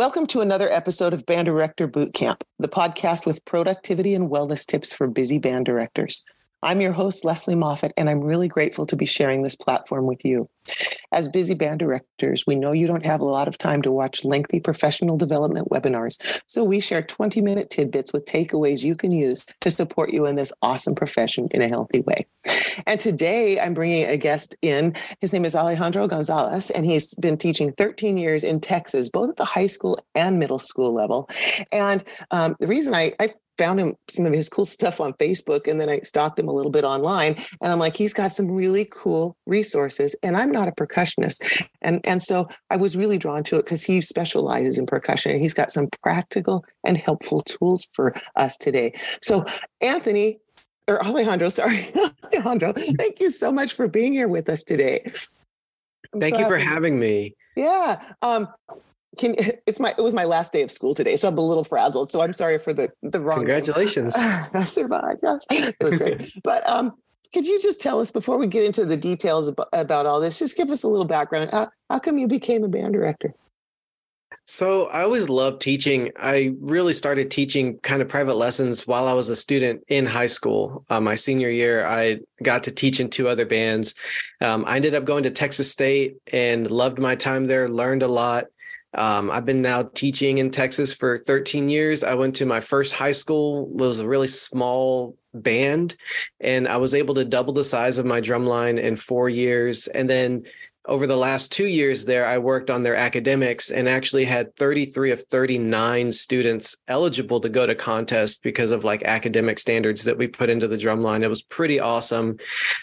Welcome to another episode of Band Director Boot Camp, the podcast with productivity and wellness tips for busy band directors. I'm your host, Lesley Moffat, and I'm really grateful to be sharing this platform with you. As busy band directors, we know you don't have a lot of time to watch lengthy professional development webinars, so we share 20 minute tidbits with takeaways you can use to support you in this awesome profession in a healthy way. And today I'm bringing a guest in. His name is Alejandro Gonzalez, and he's been teaching 13 years in Texas, both at the high school and middle school level. And um, the reason I, I found him some of his cool stuff on Facebook and then I stalked him a little bit online and I'm like he's got some really cool resources and I'm not a percussionist and and so I was really drawn to it cuz he specializes in percussion and he's got some practical and helpful tools for us today. So Anthony or Alejandro sorry Alejandro thank you so much for being here with us today. I'm thank so you for having me. Yeah. Um, can it's my it was my last day of school today, so I'm a little frazzled. So I'm sorry for the the wrong. Congratulations! I survived. Yes, it was great. but um, could you just tell us before we get into the details about, about all this? Just give us a little background. How, how come you became a band director? So I always loved teaching. I really started teaching kind of private lessons while I was a student in high school. Uh, my senior year, I got to teach in two other bands. Um, I ended up going to Texas State and loved my time there. Learned a lot. Um, I've been now teaching in Texas for 13 years. I went to my first high school, was a really small band, and I was able to double the size of my drum line in four years. And then over the last two years there, I worked on their academics and actually had 33 of 39 students eligible to go to contest because of like academic standards that we put into the drum line. It was pretty awesome.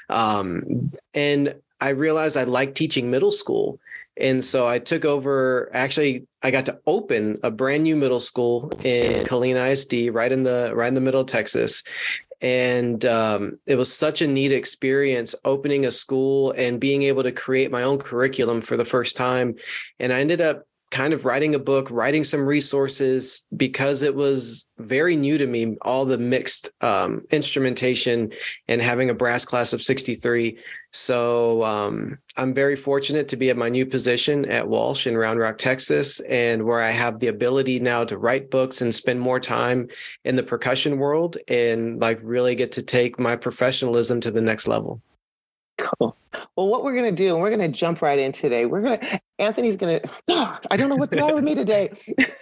Um, and I realized I like teaching middle school. And so I took over, actually, I got to open a brand new middle school in Killeen ISD, right in the right in the middle of Texas. And um, it was such a neat experience opening a school and being able to create my own curriculum for the first time. And I ended up kind of writing a book, writing some resources because it was very new to me, all the mixed um, instrumentation and having a brass class of 63. So um, I'm very fortunate to be at my new position at Walsh in Round Rock, Texas, and where I have the ability now to write books and spend more time in the percussion world and like really get to take my professionalism to the next level. Cool. Well, what we're going to do, and we're going to jump right in today. We're going to, Anthony's going to, I don't know what's matter with me today.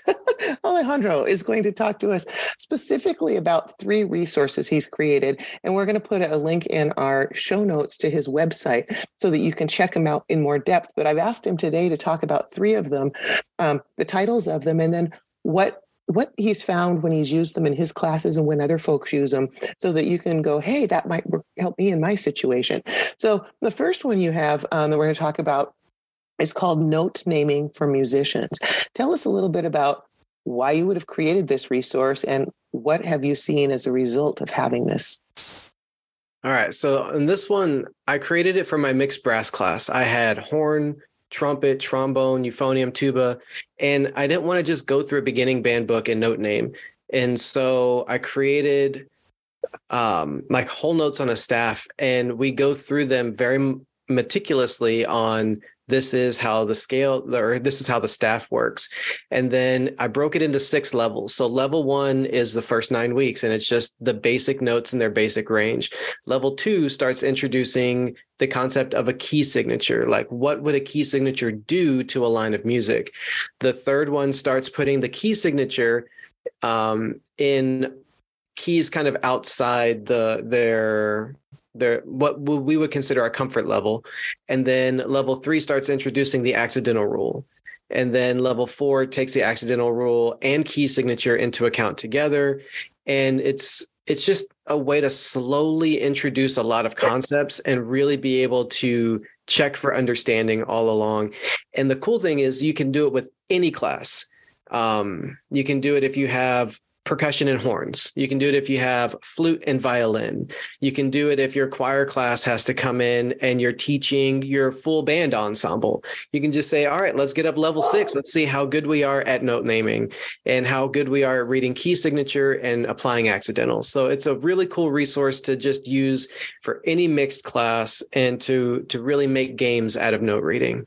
Alejandro is going to talk to us specifically about three resources he's created. And we're going to put a link in our show notes to his website so that you can check them out in more depth. But I've asked him today to talk about three of them, um, the titles of them, and then what what he's found when he's used them in his classes and when other folks use them so that you can go hey that might help me in my situation. So the first one you have um, that we're going to talk about is called note naming for musicians. Tell us a little bit about why you would have created this resource and what have you seen as a result of having this? All right so in this one i created it for my mixed brass class. I had horn trumpet, trombone, euphonium, tuba. And I didn't want to just go through a beginning band book and note name. And so I created um, like whole notes on a staff and we go through them very meticulously on this is how the scale or this is how the staff works. And then i broke it into six levels. So level one is the first nine weeks and it's just the basic notes in their basic range. Level two starts introducing the concept of a key signature like what would a key signature do to a line of music? The third one starts putting the key signature um, in keys kind of outside the their their what we would consider our comfort level. And then level 3 starts introducing the accidental rule. And then level 4 takes the accidental rule and key signature into account together. And it's it's just a way to slowly introduce a lot of concepts and really be able to check for understanding all along. And the cool thing is you can do it with any class. Um, you can do it if you have percussion and horns. You can do it if you have flute and violin. You can do it if your choir class has to come in and you're teaching your full band ensemble. You can just say, all right, let's get up level six. Let's see how good we are at note naming and how good we are at reading key signature and applying accidental. So it's a really cool resource to just use for any mixed class and to to really make games out of note reading.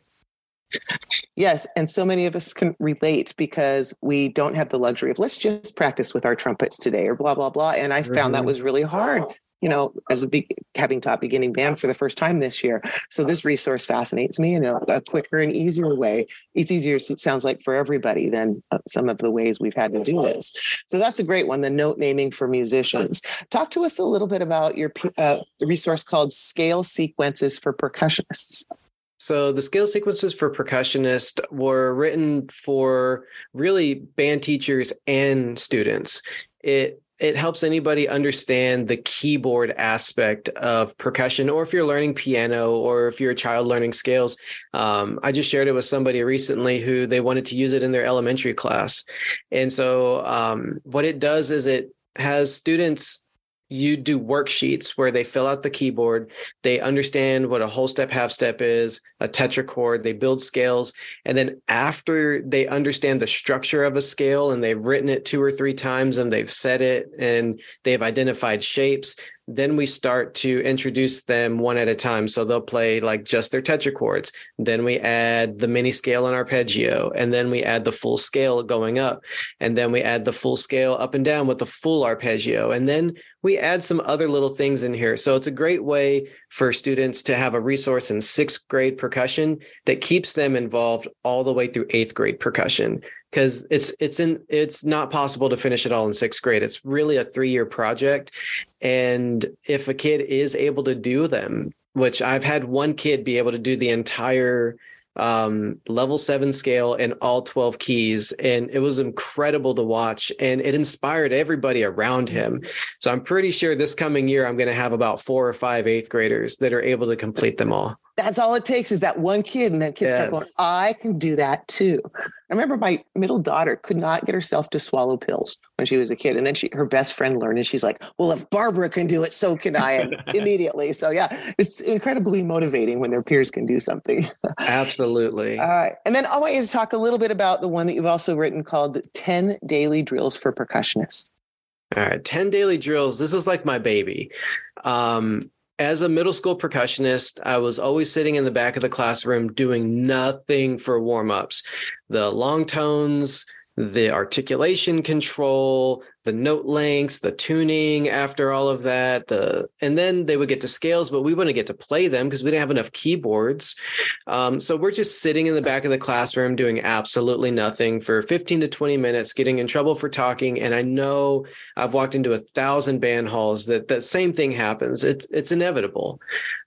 Yes, and so many of us can relate because we don't have the luxury of let's just practice with our trumpets today or blah blah blah. And I found mm-hmm. that was really hard you know, as a be- having taught beginning band for the first time this year. So this resource fascinates me in a, a quicker and easier way. It's easier, it sounds like, for everybody than uh, some of the ways we've had to do this. So that's a great one, the note naming for musicians. Talk to us a little bit about your uh, resource called Scale Sequences for Percussionists. So the scale sequences for percussionists were written for really band teachers and students. It it helps anybody understand the keyboard aspect of percussion or if you're learning piano or if you're a child learning scales um, i just shared it with somebody recently who they wanted to use it in their elementary class and so um, what it does is it has students you do worksheets where they fill out the keyboard they understand what a whole step half step is a tetrachord they build scales and then after they understand the structure of a scale and they've written it two or three times and they've said it and they've identified shapes then we start to introduce them one at a time. So they'll play like just their tetrachords. Then we add the mini scale and arpeggio, and then we add the full scale going up, and then we add the full scale up and down with the full arpeggio, and then we add some other little things in here. So it's a great way for students to have a resource in sixth grade percussion that keeps them involved all the way through eighth grade percussion because it's it's in it's not possible to finish it all in sixth grade. It's really a three year project, and if a kid is able to do them, which I've had one kid be able to do the entire um, level seven scale and all 12 keys. And it was incredible to watch and it inspired everybody around him. So I'm pretty sure this coming year, I'm going to have about four or five eighth graders that are able to complete them all. That's all it takes is that one kid, and that kid yes. start going, I can do that too. I remember my middle daughter could not get herself to swallow pills when she was a kid. And then she her best friend learned, and she's like, Well, if Barbara can do it, so can I immediately. So yeah, it's incredibly motivating when their peers can do something. Absolutely. All right. And then I want you to talk a little bit about the one that you've also written called 10 Daily Drills for Percussionists. All right, 10 daily drills. This is like my baby. Um, as a middle school percussionist, I was always sitting in the back of the classroom doing nothing for warm ups. The long tones, the articulation control, the note lengths, the tuning after all of that, the and then they would get to scales, but we wouldn't get to play them because we didn't have enough keyboards. Um, so we're just sitting in the back of the classroom doing absolutely nothing for 15 to 20 minutes, getting in trouble for talking. And I know I've walked into a thousand band halls that that same thing happens. It's it's inevitable.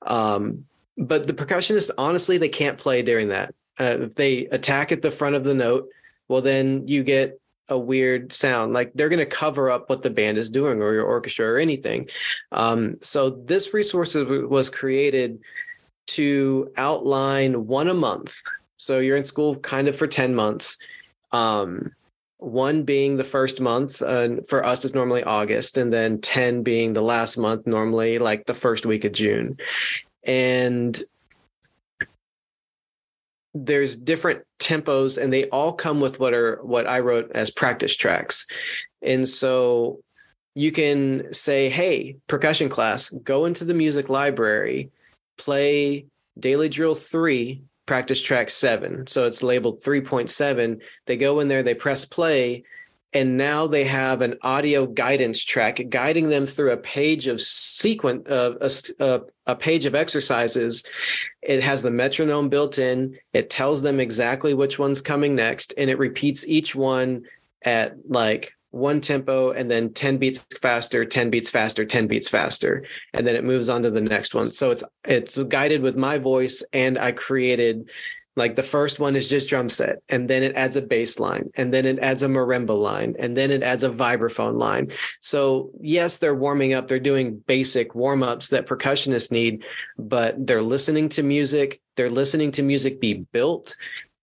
Um, but the percussionists, honestly, they can't play during that. Uh, if they attack at the front of the note, well then you get a weird sound like they're going to cover up what the band is doing or your orchestra or anything. Um, so this resource was created to outline one a month. So you're in school kind of for 10 months. Um, one being the first month uh, for us is normally august and then 10 being the last month normally like the first week of june. And there's different tempos and they all come with what are what I wrote as practice tracks. And so you can say, hey, percussion class, go into the music library, play daily drill three, practice track seven. So it's labeled 3.7. They go in there, they press play, and now they have an audio guidance track guiding them through a page of sequence uh, a, a, page of exercises. It has the metronome built in. It tells them exactly which one's coming next and it repeats each one at like one tempo and then 10 beats faster 10 beats faster 10 beats faster and then it moves on to the next one. So it's it's guided with my voice and i created like the first one is just drum set, and then it adds a bass line, and then it adds a marimba line, and then it adds a vibraphone line. So, yes, they're warming up, they're doing basic warm ups that percussionists need, but they're listening to music, they're listening to music be built,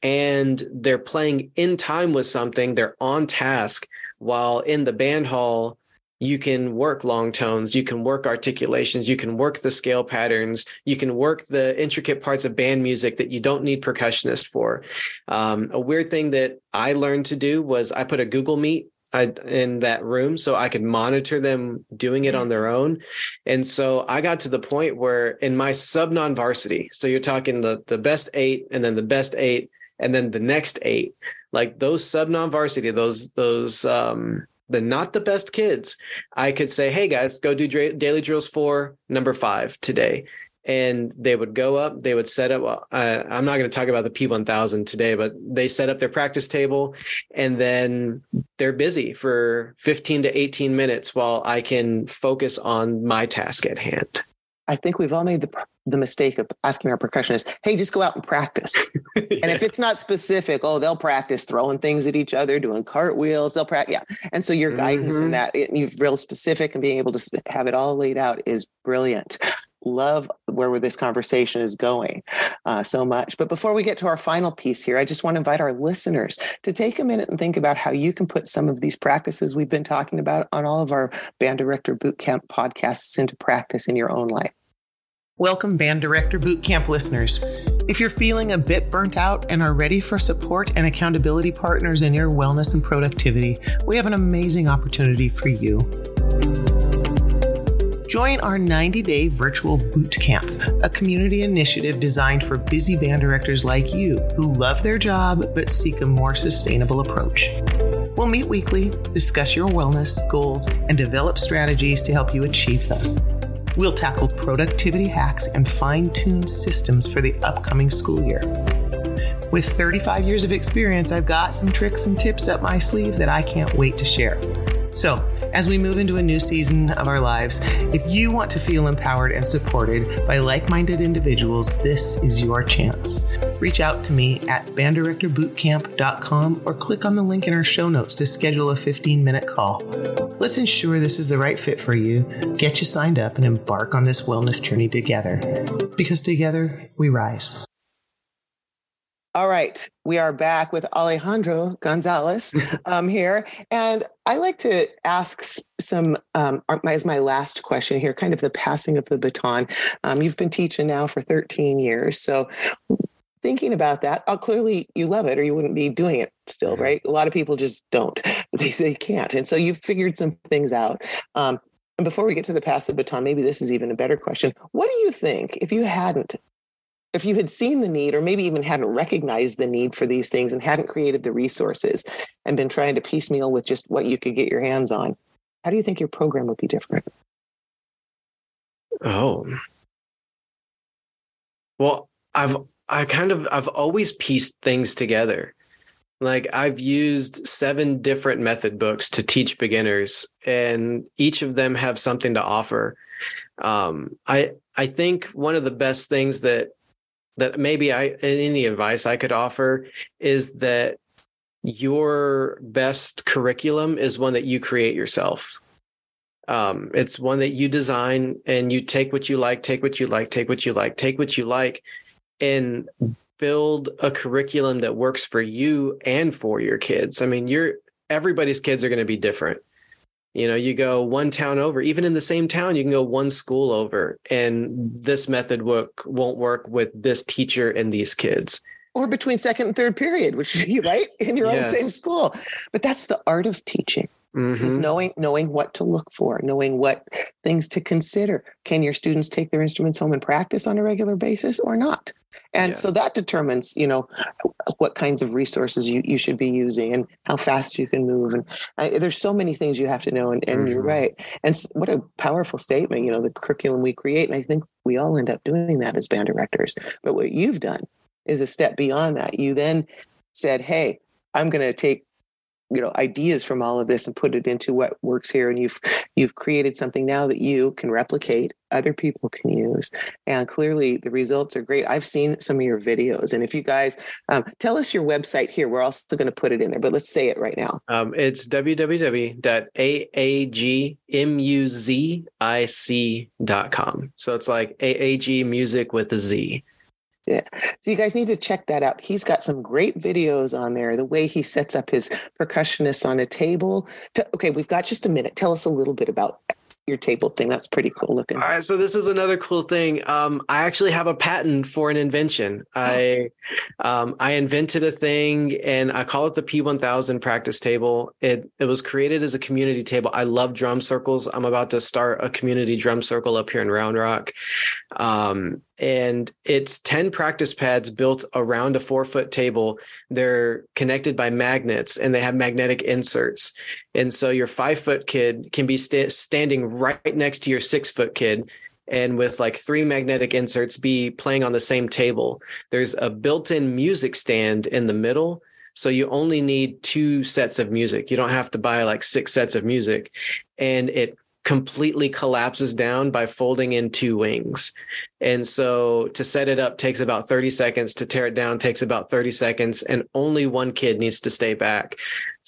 and they're playing in time with something, they're on task. While in the band hall, you can work long tones, you can work articulations, you can work the scale patterns, you can work the intricate parts of band music that you don't need percussionist for. Um, a weird thing that I learned to do was I put a Google Meet I, in that room so I could monitor them doing it on their own. And so I got to the point where in my sub non varsity, so you're talking the the best eight and then the best eight and then the next eight, like those sub non varsity, those those um the not the best kids, I could say, hey guys, go do daily drills for number five today. And they would go up they would set up i'm not going to talk about the p1000 today but they set up their practice table and then they're busy for 15 to 18 minutes while i can focus on my task at hand. I think we've all made the the mistake of asking our percussionists hey just go out and practice yeah. and if it's not specific oh they'll practice throwing things at each other doing cartwheels they'll practice yeah and so your guidance mm-hmm. in that you've real specific and being able to have it all laid out is brilliant love where this conversation is going uh, so much. But before we get to our final piece here, I just want to invite our listeners to take a minute and think about how you can put some of these practices we've been talking about on all of our Band Director Bootcamp podcasts into practice in your own life. Welcome, Band Director Bootcamp listeners. If you're feeling a bit burnt out and are ready for support and accountability partners in your wellness and productivity, we have an amazing opportunity for you. Join our 90 day virtual boot camp, a community initiative designed for busy band directors like you who love their job but seek a more sustainable approach. We'll meet weekly, discuss your wellness goals, and develop strategies to help you achieve them. We'll tackle productivity hacks and fine tune systems for the upcoming school year. With 35 years of experience, I've got some tricks and tips up my sleeve that I can't wait to share. So, as we move into a new season of our lives, if you want to feel empowered and supported by like minded individuals, this is your chance. Reach out to me at banddirectorbootcamp.com or click on the link in our show notes to schedule a 15 minute call. Let's ensure this is the right fit for you, get you signed up, and embark on this wellness journey together. Because together we rise. All right, we are back with Alejandro Gonzalez um, here, and I like to ask some um, as my last question here, kind of the passing of the baton. Um, you've been teaching now for 13 years, so thinking about that, oh, clearly you love it, or you wouldn't be doing it still, right? A lot of people just don't; they they can't, and so you've figured some things out. Um, and before we get to the pass of the baton, maybe this is even a better question. What do you think if you hadn't if you had seen the need or maybe even hadn't recognized the need for these things and hadn't created the resources and been trying to piecemeal with just what you could get your hands on how do you think your program would be different? Oh. Well i've i kind of i've always pieced things together. Like i've used seven different method books to teach beginners and each of them have something to offer. Um, i i think one of the best things that that maybe I any advice I could offer is that your best curriculum is one that you create yourself. Um, it's one that you design and you take what you like, take what you like, take what you like, take what you like, and build a curriculum that works for you and for your kids. I mean, you're everybody's kids are going to be different you know you go one town over even in the same town you can go one school over and this method work won't work with this teacher and these kids. Or between second and third period which you right? In your yes. own same school. But that's the art of teaching mm-hmm. is knowing knowing what to look for knowing what things to consider can your students take their instruments home and practice on a regular basis or not and yeah. so that determines you know what kinds of resources you, you should be using and how fast you can move and I, there's so many things you have to know and, and mm-hmm. you're right and what a powerful statement you know the curriculum we create and i think we all end up doing that as band directors but what you've done is a step beyond that you then said hey i'm going to take you know ideas from all of this and put it into what works here. And you've you've created something now that you can replicate other people can use. And clearly the results are great. I've seen some of your videos. And if you guys um, tell us your website here. We're also going to put it in there but let's say it right now. Um, it's www.aagmuzic.com so it's like aag music with a z yeah. So you guys need to check that out. He's got some great videos on there. The way he sets up his percussionists on a table. To, okay, we've got just a minute. Tell us a little bit about your table thing. That's pretty cool looking. All right, so this is another cool thing. Um, I actually have a patent for an invention. I um, I invented a thing, and I call it the P1000 practice table. It it was created as a community table. I love drum circles. I'm about to start a community drum circle up here in Round Rock. Um, and it's 10 practice pads built around a four foot table. They're connected by magnets and they have magnetic inserts. And so your five foot kid can be st- standing right next to your six foot kid and with like three magnetic inserts be playing on the same table. There's a built in music stand in the middle. So you only need two sets of music. You don't have to buy like six sets of music. And it completely collapses down by folding in two wings. And so to set it up takes about 30 seconds, to tear it down takes about 30 seconds, and only one kid needs to stay back.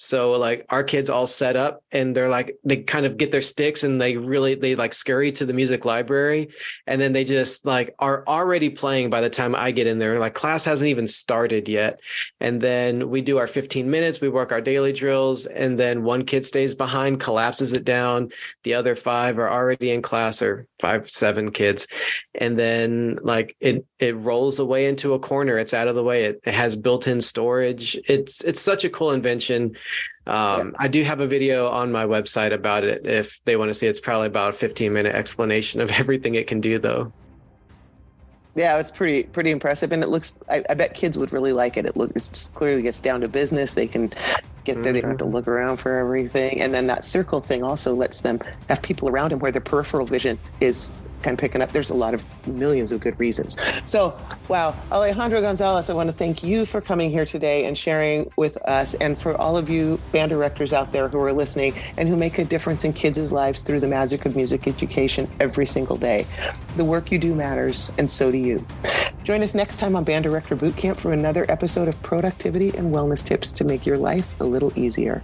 So like our kids all set up and they're like they kind of get their sticks and they really they like scurry to the music library and then they just like are already playing by the time I get in there. Like class hasn't even started yet. And then we do our 15 minutes, we work our daily drills and then one kid stays behind, collapses it down. The other five are already in class or five seven kids. And then like it it rolls away into a corner. It's out of the way. It, it has built-in storage. It's it's such a cool invention. Um, yeah. I do have a video on my website about it if they want to see. It's probably about a 15 minute explanation of everything it can do, though. Yeah, it's pretty pretty impressive, and it looks. I, I bet kids would really like it. It looks it clearly gets down to business. They can get there. They don't have to mm-hmm. look around for everything, and then that circle thing also lets them have people around them where their peripheral vision is kind of picking up. There's a lot of millions of good reasons. So, wow, Alejandro Gonzalez, I want to thank you for coming here today and sharing with us, and for all of you band directors out there who are listening and who make a difference in kids' lives through the magic of music education every single day. The work you do matters, and so do you. Join us next time on Band Director Bootcamp for another episode of productivity and wellness tips to make your life a little easier.